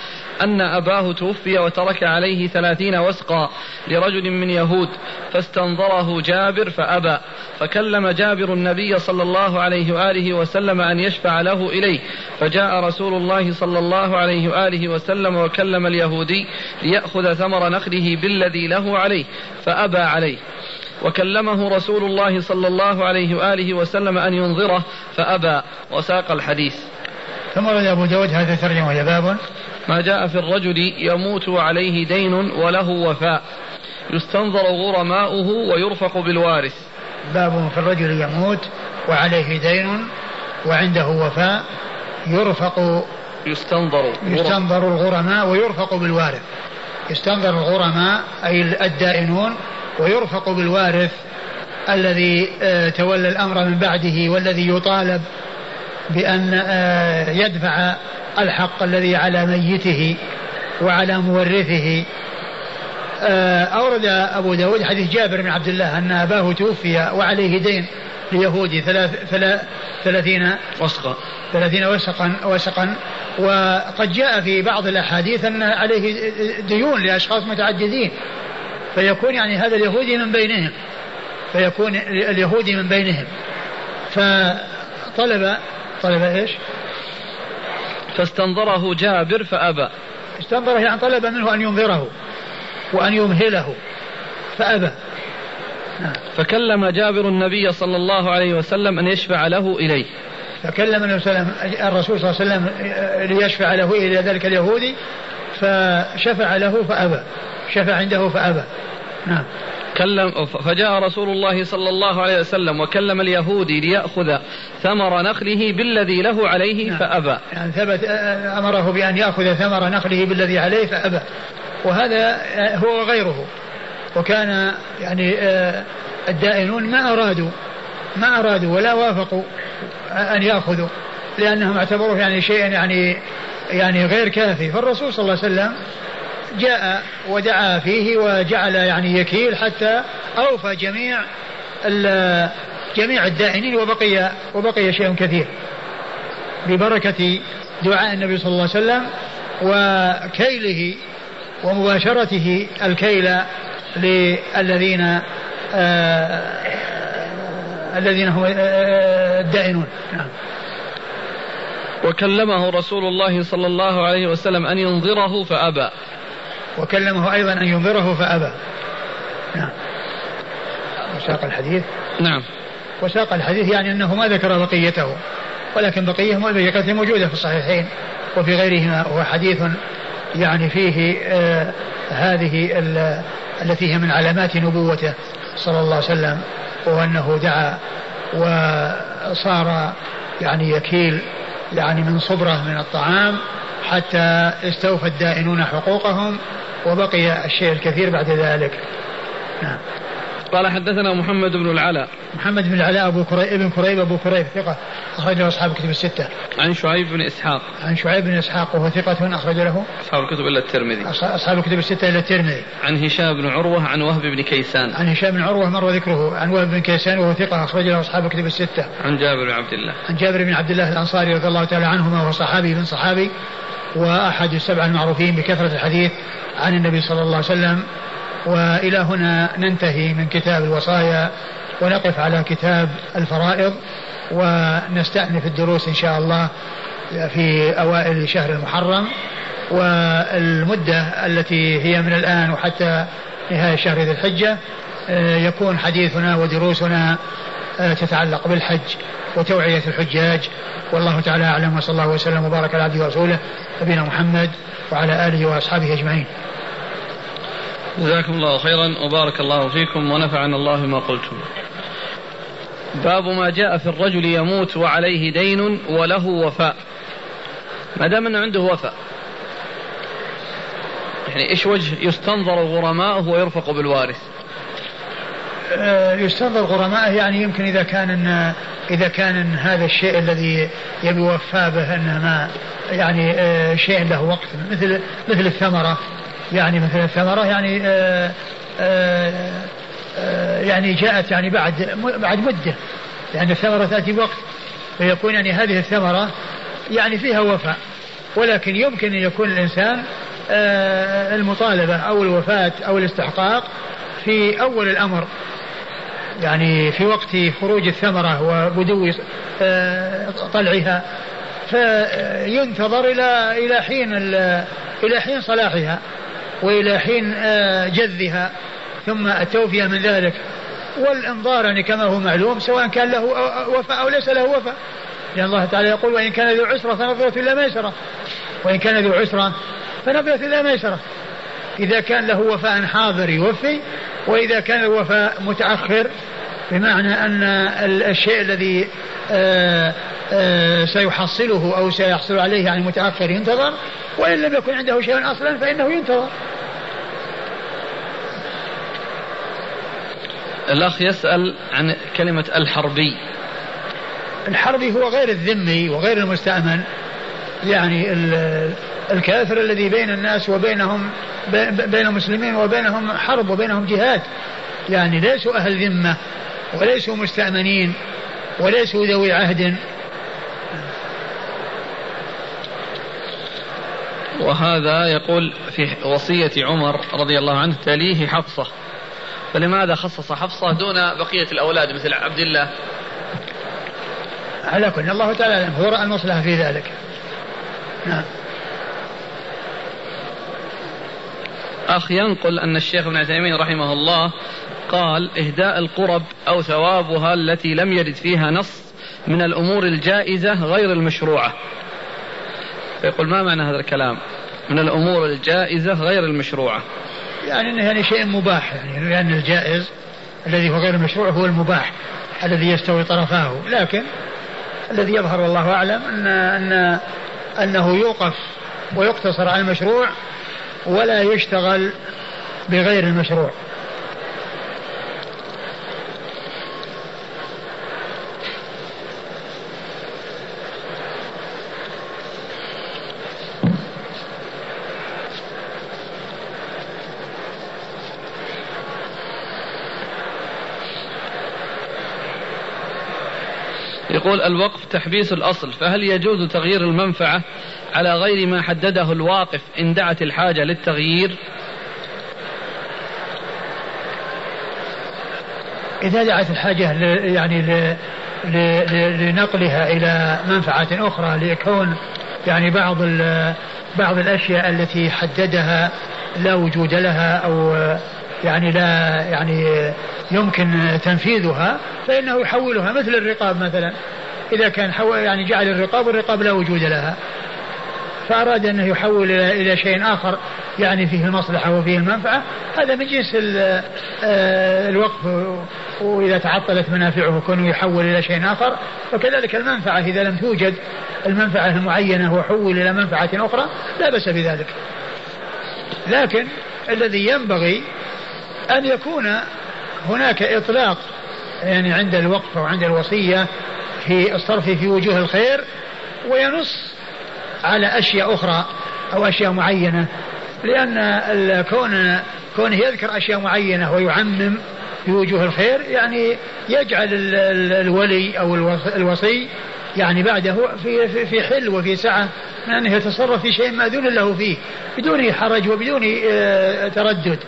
أن أباه توفي وترك عليه ثلاثين وسقا لرجل من يهود فاستنظره جابر فأبى فكلم جابر النبي صلى الله عليه وآله وسلم أن يشفع له إليه فجاء رسول الله صلى الله عليه وآله وسلم وكلم اليهودي ليأخذ ثمر نخله بالذي له عليه فأبى عليه. وكلمه رسول الله صلى الله عليه وآله وسلم أن ينظره فأبى. وساق الحديث. ثم أبو داود هذا الترجمة وهي باب؟ ما جاء في الرجل يموت وعليه دين وله وفاء. يستنظر غرماؤه ويرفق بالوارث. باب في الرجل يموت وعليه دين وعنده وفاء يرفق يستنظر يستنظر الغرماء ويرفق بالوارث. يستنظر الغرماء أي الدائنون ويرفق بالوارث الذي آه، تولى الأمر من بعده والذي يطالب بأن آه، يدفع الحق الذي على ميته وعلى مورثه. آه، أورد أبو داود حديث جابر بن عبد الله أن أباه توفي وعليه دين ليهودي ثلاث ثلاث ثلاثين وسقا. ثلاثين وسقا وسقا. وقد جاء في بعض الأحاديث أن عليه ديون لأشخاص متعددين. فيكون يعني هذا اليهودي من بينهم. فيكون اليهودي من بينهم. فطلب طلب إيش؟ فاستنظره جابر فأبى. استنظره يعني طلب منه أن ينظره وأن يمهله نعم. فكلم جابر النبي صلى الله عليه وسلم أن يشفع له إليه. فكلم الرسول صلى الله عليه وسلم ليشفع له إلى ذلك اليهودي فشفع له فأبى. شفع عنده فأبى. نعم. كلم فجاء رسول الله صلى الله عليه وسلم وكلم اليهودي ليأخذ ثمر نخله بالذي له عليه نعم. فأبى. يعني ثبت أمره بأن يأخذ ثمر نخله بالذي عليه فأبى. وهذا هو غيره وكان يعني الدائنون ما أرادوا ما أرادوا ولا وافقوا أن يأخذوا لأنهم اعتبروه يعني شيئا يعني يعني غير كافي. فالرسول صلى الله عليه وسلم جاء ودعا فيه وجعل يعني يكيل حتى أوفى جميع جميع الدائنين وبقي وبقي شيء كثير. ببركة دعاء النبي صلى الله عليه وسلم وكيله ومباشرته الكيل للذين آه الذين هم آه الدائنون نعم. وكلمه رسول الله صلى الله عليه وسلم أن ينظره فأبى. وكلمه أيضا أن ينظره فأبى. نعم. وساق الحديث. نعم. وساق الحديث يعني أنه ما ذكر بقيته ولكن بقية بقيته موجودة في الصحيحين وفي غيرهما وهو حديث يعني فيه آه هذه التي هي من علامات نبوته صلى الله عليه وسلم وأنه دعا وصار يعني يكيل يعني من صبرة من الطعام حتى استوفى الدائنون حقوقهم وبقي الشيء الكثير بعد ذلك. نعم. قال حدثنا محمد بن العلاء. محمد بن العلاء أبو كريب ابن كريب أبو كريب ثقة اخرج له أصحاب الكتب الستة. عن شعيب بن إسحاق. عن شعيب بن إسحاق وهو ثقة أخرج له. أصحاب الكتب إلا الترمذي. أصحاب الكتب الستة إلا الترمذي. عن هشام بن عروة عن وهب بن كيسان. عن هشام بن عروة مر ذكره. عن وهب بن كيسان وهو ثقة أخرج له أصحاب الكتب الستة. عن جابر بن عبد الله. عن جابر بن عبد الله الأنصاري رضي الله تعالى عنهما وهو صحابي بن صحابي. وأحد السبع المعروفين بكثرة الحديث عن النبي صلى الله عليه وسلم. وإلى هنا ننتهي من كتاب الوصايا ونقف على كتاب الفرائض ونستأنف الدروس إن شاء الله في أوائل شهر المحرم. والمدة التي هي من الآن وحتى نهاية شهر ذي الحجة آه، يكون حديثنا ودروسنا آه، تتعلق بالحج. وتوعية الحجاج. والله تعالى أعلم وصلى الله وسلم وبارك على عبده ورسوله نبينا محمد وعلى آله وأصحابه أجمعين. جزاكم الله خيرا وبارك الله فيكم ونفعنا الله ما قلتم. باب ما جاء في الرجل يموت وعليه دين وله وفاء. ما دام أنه عنده وفاء يعني إيش وجه يستنظر غرماءه ويرفق بالوارث؟ آه، يستنظر غرماءه يعني يمكن إذا كان إن إذا كان هذا الشيء الذي يبي وفى به أنه ما يعني آه، شيء له وقت مثل مثل الثمرة. يعني مثل الثمرة يعني آه، يعني جاءت يعني بعد بعد مدة. لأن الثمرة تأتي بوقت. فيكون يعني هذه الثمرة يعني فيها وفاء. ولكن يمكن أن يكون الإنسان المطالبة أو الوفاة أو الاستحقاق في أول الأمر. يعني في وقت خروج الثمرة وبدو آه، طلعها فينتظر إلى إلى حين إلى حين صلاحها وإلى حين آه، جذها ثم التوفية من ذلك. والإنظار يعني كما هو معلوم سواء كان له وفاء أو ليس له وفاء. لأن الله تعالى يقول وإن كان ذو عسرة فنظرة إلى ميسرة وإن كان ذو عسرة فنظرة إلى ميسرة إذا كان له وفاء حاضر يوفي وإذا كان الوفاء متأخر بمعنى أن الشيء الذي آه، آه، سيحصله أو سيحصل عليه يعني متأخر ينتظر وإن لم يكن عنده شيء أصلا فإنه ينتظر. الأخ يسأل عن كلمة الحربي. الحربي هو غير الذمي وغير المستأمن يعني الكافر الذي بين الناس وبينهم بين المسلمين وبينهم حرب وبينهم جهاد. يعني ليسوا أهل ذمة وليسوا مستأمنين وليسوا ذوي عهد. وهذا يقول في وصية عمر رضي الله عنه تليه حفصة فلماذا خصص حفصة دون بقية الأولاد مثل عبد الله؟ على كل الله تعالى هو رأى المصلحة في ذلك. نعم. أخ ينقل أن الشيخ ابن عثيمين رحمه الله قال إهداء القرب أو ثوابها التي لم يرد فيها نص من الأمور الجائزة غير المشروعة. فيقول ما معنى هذا الكلام؟ من الأمور الجائزة غير المشروعة. يعني أنه يعني شيء مباح يعني لأن الجائز الذي هو غير المشروع هو المباح الذي يستوي طرفاه. لكن الذي يظهر والله أعلم أن, أن أنه يوقف ويقتصر على المشروع ولا يشتغل بغير المشروع. يقول الوقف تحبيس الأصل فهل يجوز تغيير المنفعة على غير ما حدده الواقف إن دعت الحاجة للتغيير؟ إذا دعت الحاجة يعني لنقلها إلى منفعة أخرى ليكون يعني بعض بعض الأشياء التي حددها لا وجود لها أو يعني لا يعني يمكن تنفيذها فإنه يحولها مثل الرقاب مثلا. إذا كان يعني جعل الرقاب والرقاب لا وجود لها. فأراد أنه يحول إلى شيء آخر يعني فيه المصلحة وفيه المنفعة. هذا من جنس آه، الوقف وإذا تعطلت منافعه كونه يحول إلى شيء آخر. وكذلك المنفعة إذا لم توجد المنفعة المعينة وحول إلى منفعة أخرى لا بأس بذلك. لكن الذي ينبغي أن يكون هناك إطلاق يعني عند الوقف أو عند الوصية في الصرف في وجوه الخير وينص على أشياء أخرى أو أشياء معينة لأن كون كونه يذكر أشياء معينة ويعمم في وجوه الخير يعني يجعل الولي أو الوصي يعني بعده في في حل وفي سعة من أنه يتصرف في شيء مأذون له فيه بدون حرج وبدون آه، تردد.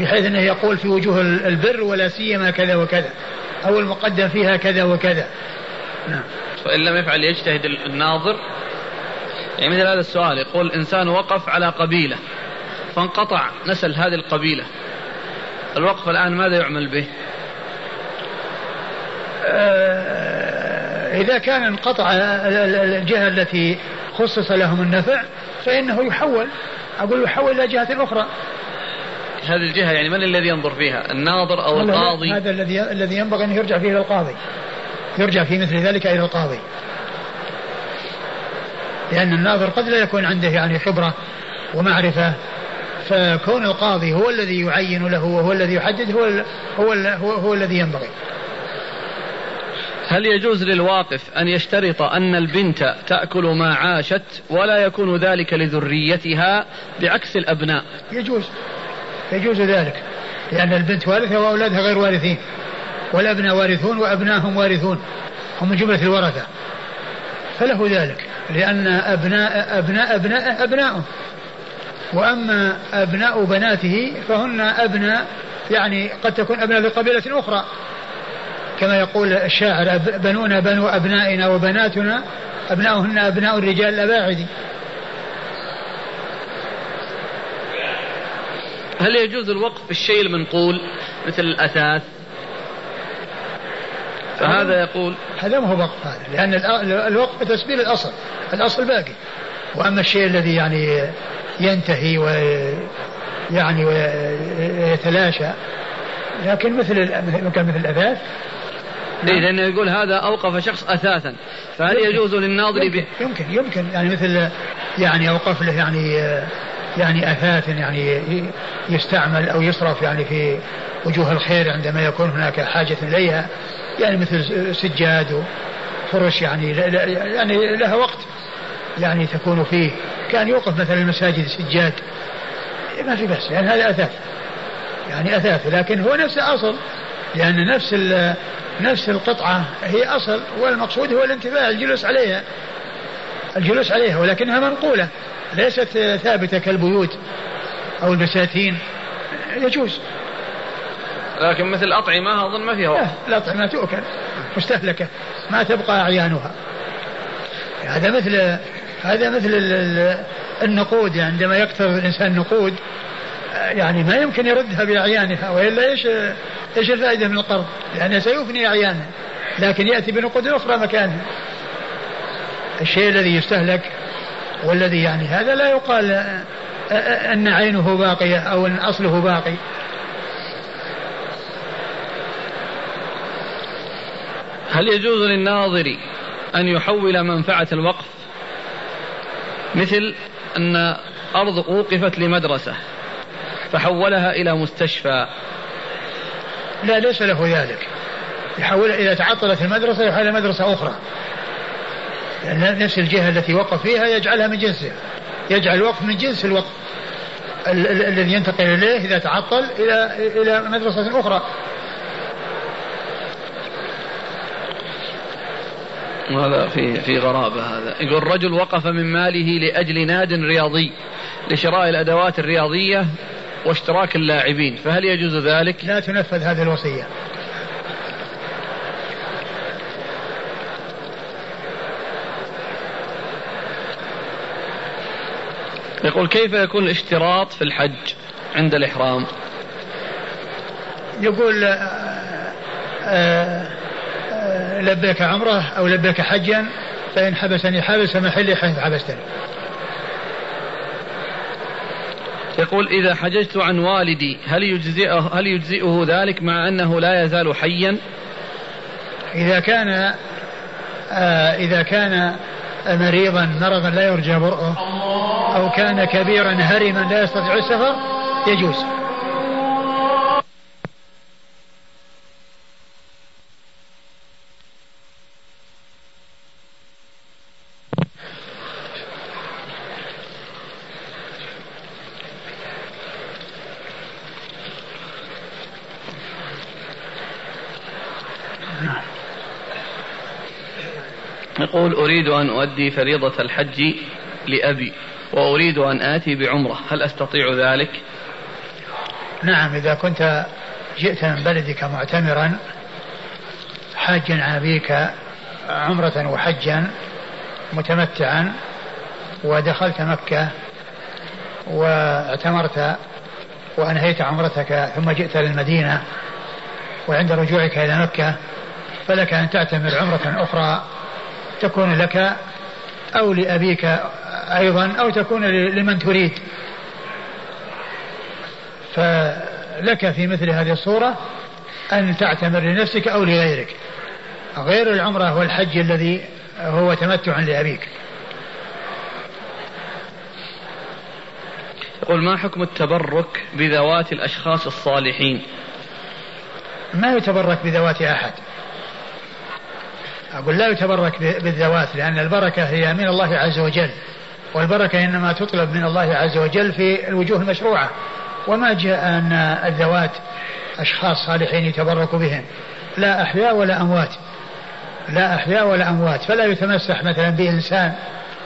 بحيث أنه يقول في وجوه البر ولا سيما كذا وكذا أو المقدم فيها كذا وكذا. نعم. فإن لم يفعل يجتهد الناظر. يعني مثل هذا السؤال يقول إنسان وقف على قبيلة فانقطع نسل هذه القبيلة. الوقف الآن ماذا يعمل به؟ آه، إذا كان انقطع الجهة التي خصص لهم النفع فإنه يحول أقول يحول إلى جهة أخرى. هذه الجهة يعني من الذي ينظر فيها؟ الناظر أو القاضي؟ هذا الذي الذي ينبغي أن يرجع فيه إلى القاضي. يرجع في مثل ذلك إلى القاضي. لأن الناظر قد لا يكون عنده يعني خبرة ومعرفة فكون القاضي هو الذي يعين له وهو الذي يحدد هو ال هو ال هو, هو الذي ينبغي. هل يجوز للواقف أن يشترط أن البنت تأكل ما عاشت ولا يكون ذلك لذريتها بعكس الأبناء؟ يجوز. يجوز ذلك لأن البنت وارثة وأولادها غير وارثين والأبناء وارثون وأبناءهم وارثون هم من جملة الورثة. فله ذلك لأن أبناء أبناء أبناء أبناؤه. وأما أبناء بناته فهن أبناء يعني قد تكون أبناء لقبيلة أخرى. كما يقول الشاعر بنونا بنو أبنائنا وبناتنا أبناؤهن أبناء الرجال الأباعد. هل يجوز الوقف في الشيء المنقول مثل الأثاث؟ فهذا يقول هذا ما هو وقف هذا لأن الوقف تسبيل الأصل الأصل باقي. وأما الشيء الذي يعني ينتهي ويعني ويتلاشى لكن مثل مثل مثل الأثاث. إيه لأنه يقول هذا أوقف شخص أثاثا. فهل يمكن يجوز للناظر يمكن, يمكن يمكن. يعني مثل يعني أوقف له يعني يعني أثاث يعني يستعمل أو يصرف يعني في وجوه الخير عندما يكون هناك حاجة إليها يعني مثل سجاد وفرش يعني يعني لها وقت يعني تكون فيه. كان يوقف مثلا المساجد سجاد ما في بس لأن هذا أثاث يعني أثاث لكن هو نفس أصل لأن نفس نفس القطعة هي أصل والمقصود هو الانتفاع الجلوس عليها الجلوس عليها ولكنها منقولة. ليست ثابتة كالبيوت أو البساتين يجوز. لكن مثل الأطعمة أظن ما فيها وقت. الأطعمة تؤكل مستهلكة ما تبقى أعيانها. هذا مثل هذا مثل النقود يعني عندما يكثر الإنسان نقود يعني ما يمكن يردها بأعيانها وإلا إيش إيش الفائدة من القرض؟ لأنه سيفني أعيانها لكن يأتي بنقود أخرى مكانها. الشيء الذي يستهلك والذي يعني هذا لا يقال أن عينه باقية أو أن أصله باقي. هل يجوز للناظر أن يحول منفعة الوقف؟ مثل أن أرض أوقفت لمدرسة فحولها إلى مستشفى. لا ليس له ذلك. يحول إذا تعطلت المدرسة يحول إلى مدرسة أخرى. لأن نفس الجهة التي وقف فيها يجعلها من جنسها يجعل الوقف من جنس الوقف. الذي ينتقل إليه إذا تعطل إلى إلى مدرسة أخرى. هذا في في غرابة هذا. يقول رجل وقف من ماله لأجل ناد رياضي لشراء الأدوات الرياضية واشتراك اللاعبين فهل يجوز ذلك؟ لا تنفذ هذه الوصية. يقول كيف يكون الاشتراط في الحج عند الإحرام؟ يقول آآ آآ لبيك عمرة أو لبيك حجا فإن حبسني حبس محلي حيث حبستني. يقول إذا حججت عن والدي هل يجزئه هل يجزئه ذلك مع أنه لا يزال حيا؟ إذا كان آه إذا كان مريضا مرضا لا يرجى برؤه. أو كان كبيرا هرما لا يستطيع السفر يجوز. يقول أريد أن أؤدي فريضة الحج لأبي وأريد أن آتي بعمرة. هل أستطيع ذلك؟ نعم إذا كنت جئت من بلدك معتمرا حاجا أبيك عمرة وحجا متمتعا ودخلت مكة واعتمرت وأنهيت عمرتك ثم جئت للمدينة وعند رجوعك إلى مكة فلك أن تعتمر عمرة أخرى تكون لك أو لأبيك أيضا أو تكون لمن تريد. فلك في مثل هذه الصورة أن تعتمر لنفسك أو لغيرك. غير العمرة والحج الذي هو تمتع لأبيك. يقول ما حكم التبرك بذوات الأشخاص الصالحين؟ ما يتبرك بذوات أحد. أقول لا يتبرك بالذوات لأن البركة هي من الله عز وجل. والبركة إنما تطلب من الله عز وجل في الوجوه المشروعة. وما جاء أن الذوات أشخاص صالحين يتبرك بهم. لا أحياء ولا أموات. لا أحياء ولا أموات. فلا يتمسح مثلا بإنسان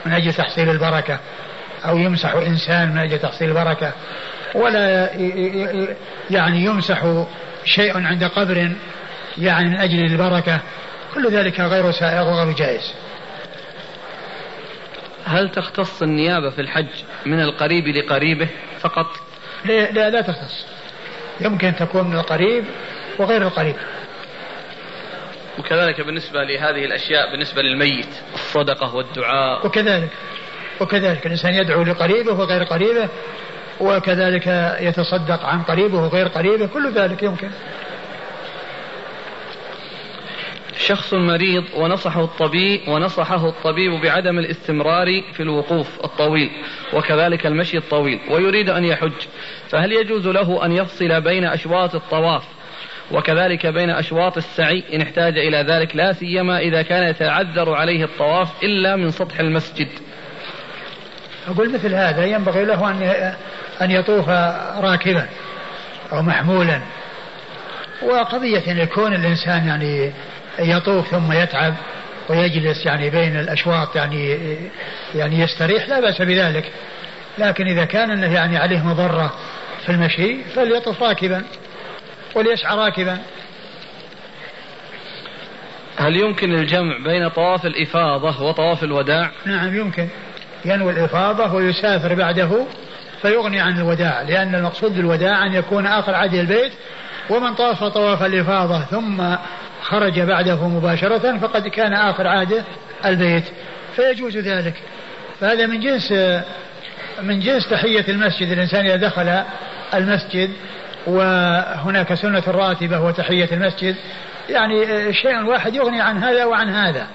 من أجل تحصيل البركة أو يمسح إنسان من أجل تحصيل البركة. ولا يعني يمسح شيء عند قبر يعني من أجل البركة. كل ذلك غير سائغ وغير جائز. هل تختص النيابة في الحج من القريب لقريبه فقط؟ لا لا, لا تختص. يمكن تكون من القريب وغير القريب. وكذلك بالنسبة لهذه الأشياء بالنسبة للميت الصدقة والدعاء. وكذلك وكذلك الإنسان يدعو لقريبه وغير قريبه وكذلك يتصدق عن قريبه وغير قريبه كل ذلك يمكن. شخص مريض ونصحه الطبيب ونصحه الطبيب بعدم الاستمرار في الوقوف الطويل وكذلك المشي الطويل ويريد أن يحج. فهل يجوز له أن يفصل بين أشواط الطواف وكذلك بين أشواط السعي؟ إن احتاج إلى ذلك لا سيما إذا كان يتعذر عليه الطواف إلا من سطح المسجد. أقول مثل هذا ينبغي له أن أن يطوف راكبا أو محمولا. وقضية أن يكون الإنسان يعني يطوف ثم يتعب ويجلس يعني بين الأشواط يعني يعني يستريح لا بأس بذلك. لكن إذا كان أنه يعني عليه مضرة في المشي فليطف راكبا وليسعى راكبا. هل يمكن الجمع بين طواف الإفاضة وطواف الوداع؟ نعم يمكن. ينوي الإفاضة ويسافر بعده فيغني عن الوداع لأن المقصود بالوداع أن يكون آخر عهد البيت ومن طاف طواف الإفاضة ثم خرج بعده مباشرة فقد كان آخر عهده البيت. فيجوز ذلك. فهذا من جنس من جنس تحية المسجد. الإنسان إذا دخل المسجد وهناك سنة راتبة وتحية المسجد يعني شيء واحد يغني عن هذا وعن هذا.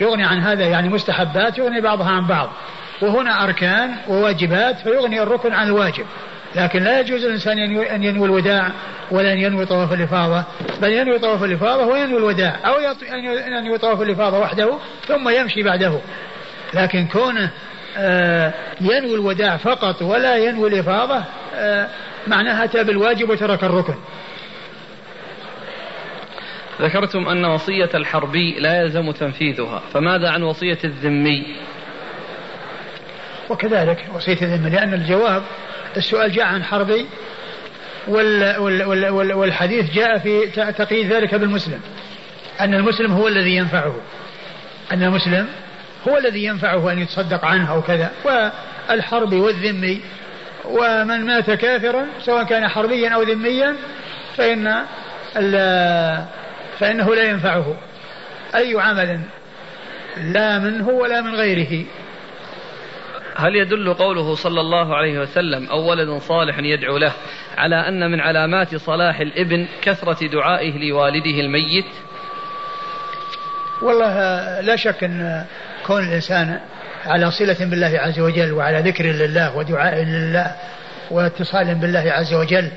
يغني عن هذا يعني مستحبات يغني بعضها عن بعض. وهنا أركان وواجبات فيغني الركن عن الواجب. لكن لا يجوز الإنسان أن ينوي الوداع ولا أن ينوي طواف الإفاضة بل ينوي طواف الإفاضة وينوي الوداع أو أن ينوي طواف الإفاضة وحده ثم يمشي بعده. لكن كونه آه، ينوي الوداع فقط ولا ينوي الإفاضة آه، معناها أتى بالواجب وترك الركن. ذكرتم أن وصية الحربي لا يلزم تنفيذها فماذا عن وصية الذمي؟ وكذلك وصية الذمي لأن الجواب السؤال جاء عن حربي وال وال وال والحديث جاء في تقييد ذلك بالمسلم أن المسلم هو الذي ينفعه أن المسلم هو الذي ينفعه أن يتصدق عنه أو كذا والحرب والذمي ومن مات كافرا سواء كان حربيا أو ذميا فإن فإنه لا ينفعه أي عمل لا منه ولا من غيره. هل يدل قوله صلى الله عليه وسلم أو ولد صالح يدعو له على أن من علامات صلاح الإبن كثرة دعائه لوالده الميت؟ والله لا شك أن كون الإنسان على صلة بالله عز وجل وعلى ذكر لله ودعاء لله واتصال بالله عز وجل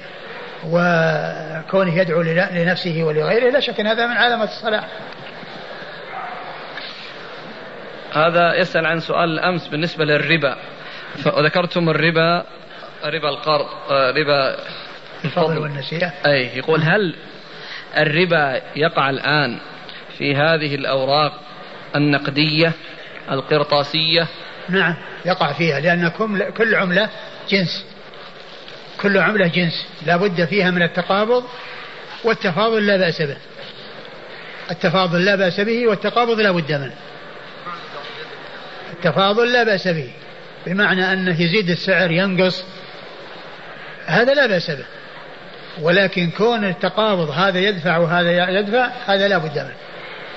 وكونه يدعو لنفسه ولغيره لا شك أن هذا من علامة الصلاح. هذا يسأل عن سؤال الأمس بالنسبة للربا. وذكرتم الربا ربا القرض آه، ربا الفضل والنسيئة أي يقول هل الربا يقع الآن في هذه الأوراق النقدية القرطاسية؟ نعم يقع فيها لأن كل عملة جنس. كل عملة جنس لا بد فيها من التقابض والتفاضل لا بأس به. التفاضل لا بأس به والتقابض لا بد منه. التفاضل لا بأس به. بمعنى أنه يزيد السعر ينقص. هذا لا بأس به. ولكن كون التقابض هذا يدفع وهذا يدفع هذا لا بد منه.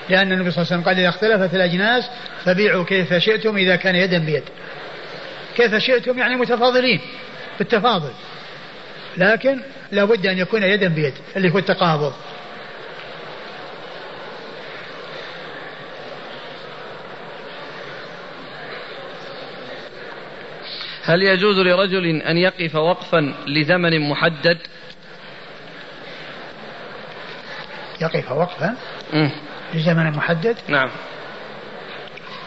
لأن النبي صلى الله عليه وسلم قال إذا اختلفت الأجناس فبيعوا كيف شئتم إذا كان يدا بيد. كيف شئتم يعني متفاضلين بالتفاضل. لكن لابد أن يكون يدا بيد اللي هو التقابض. هل يجوز لرجل أن يقف وقفا لزمن محدد؟ يقف وقفا لزمن محدد؟ نعم.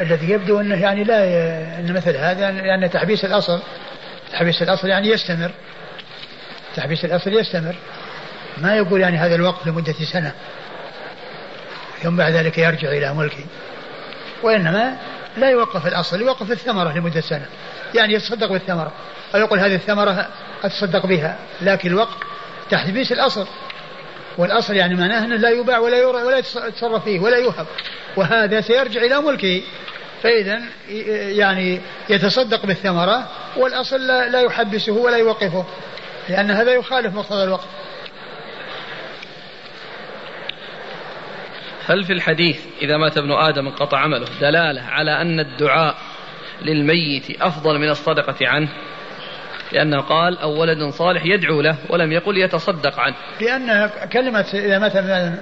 الذي يبدو أنه يعني لا ي... أن مثل هذا لأن تحبيس الأصل تحبيس الأصل يعني يستمر. تحبيس الأصل يستمر. ما يقول يعني هذا الوقف لمدة سنة ثم بعد ذلك يرجع إلى ملكه. وإنما لا يوقف الأصل يوقف الثمرة لمدة سنة. يعني يتصدق بالثمرة. أو يقول هذه الثمرة أتصدق بها. لكن الوقف تحبيس الأصل. والأصل يعني معناه أنه لا يباع ولا يورى ولا يتصرف فيه ولا يوهب. وهذا سيرجع إلى ملكه. فاذا يعني يتصدق بالثمرة والأصل لا, يحبسه ولا يوقفه. لأن هذا يخالف مقتضى الوقت. هل في الحديث إذا مات ابن آدم انقطع عمله دلالة على أن الدعاء للميت أفضل من الصدقة عنه؟ لأنه قال أو ولد صالح يدعو له ولم يقل يتصدق عنه. لأن كلمة إذا مثلا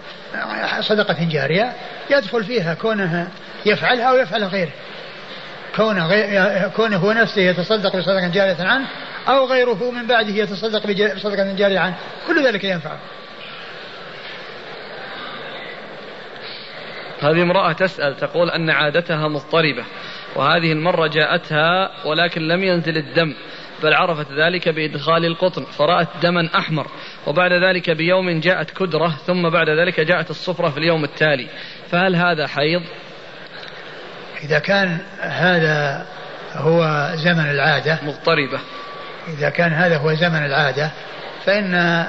صدقة جارية يدخل فيها كونه يفعلها أو يفعل غيره. كونه, غير كونه هو نفسه يتصدق بصدقة جارية عنه أو غيره من بعده يتصدق بصدقة جارية عنه. كل ذلك ينفع هذه امرأة تسأل تقول أن عادتها مضطربة وهذه المرة جاءتها ولكن لم ينزل الدم بل عرفت ذلك بإدخال القطن فرأت دما أحمر وبعد ذلك بيوم جاءت كدرة ثم بعد ذلك جاءت الصفرة في اليوم التالي. فهل هذا حيض؟ إذا كان هذا هو زمن العادة مضطربة. إذا كان هذا هو زمن العادة فإن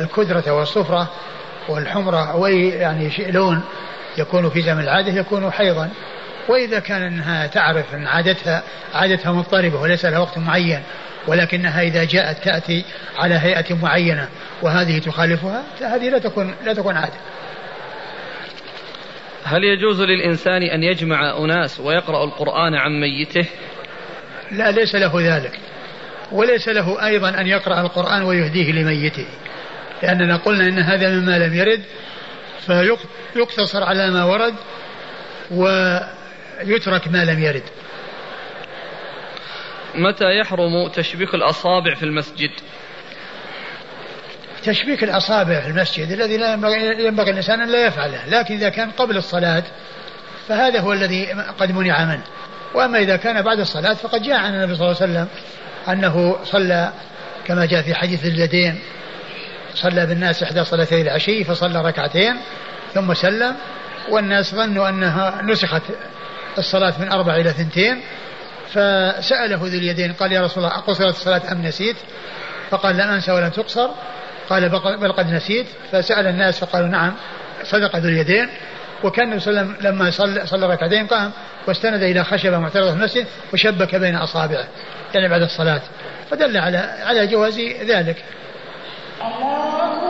الكدرة والصفرة والحمرة وي يعني لون يكون في زمن العادة يكون حيضا وإذا كان أنها تعرف أن عادتها عادتها مضطربة وليس لها وقت معين ولكنها إذا جاءت تأتي على هيئة معينة وهذه تخالفها فهذه لا تكون لا تكون عادة. هل يجوز للإنسان أن يجمع أناس ويقرأ القرآن عن ميته؟ لا ليس له ذلك وليس له أيضا أن يقرأ القرآن ويهديه لميته لأننا قلنا إن هذا مما لم يرد فيقتصر على ما ورد ويترك ما لم يرد. متى يحرم تشبيك الأصابع في المسجد؟ تشبيك الأصابع في المسجد الذي لا ينبغي, الإنسان أن لا يفعله لكن إذا كان قبل الصلاة فهذا هو الذي قد منع منه. وأما إذا كان بعد الصلاة فقد جاء عن النبي صلى الله عليه وسلم أنه صلى كما جاء في حديث اليدين صلى بالناس إحدى صلاتي العشي فصلى ركعتين ثم سلم والناس ظنوا أنها نسخت الصلاة من أربع إلى ثنتين فسأله ذو اليدين قال يا رسول الله أقصرت الصلاة أم نسيت؟ فقال لم أنسى ولم تقصر. قال بل قد نسيت. فسأل الناس فقالوا نعم صدق ذو اليدين. وكان النبي صلى الله عليه وسلم لما صلى, صلى ركعتين قام واستند إلى خشبة معترضة في المسجد وشبك بين أصابعه يعني بعد الصلاة. فدل على على جواز ذلك. Allah